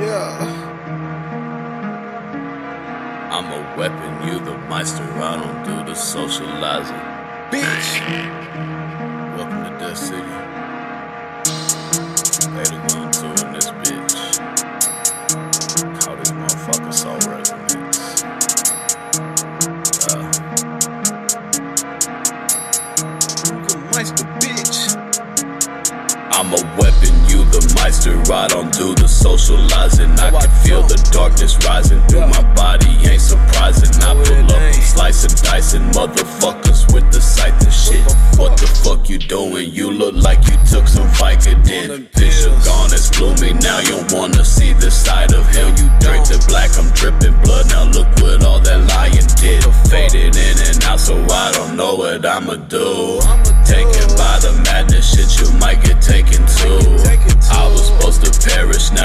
Yeah. I'm a weapon, you the meister. I don't do the socializing. Bitch. Welcome to Death City. Later one two in this bitch. Call this motherfucker soul resonance. Uh, You the meister. I'm a weapon, you the meister. I don't do the socializing. I can feel the darkness rising through my body, ain't surprising. I pull up, I'm slicing, dicing motherfuckers with the sight and shit. What the fuck you doing? You look like you took some Vicodin. Vision gone, it's gloomy. Now you wanna see the side of hell. You the black, I'm dripping blood. Now look what all that lying did. Faded in and out, so I don't know what I'ma do.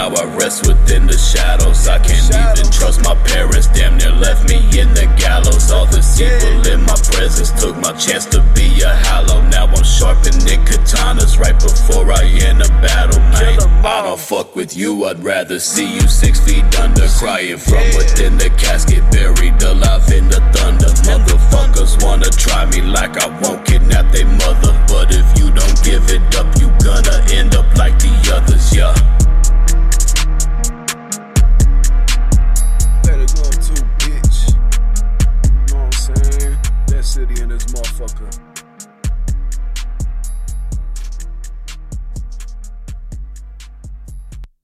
Now I rest within the shadows. I can't even trust my parents. Damn near left me in the gallows. All this evil in my presence took my chance to be a hollow. Now I'm sharpening katanas right before I end a battle. Mate, I don't fuck with you. I'd rather see you six feet under, crying from within the casket, buried alive in the thunder. Motherfuckers wanna try me like I won't kidnap their mother, but if you don't give it up, you gonna end up like the Welcome.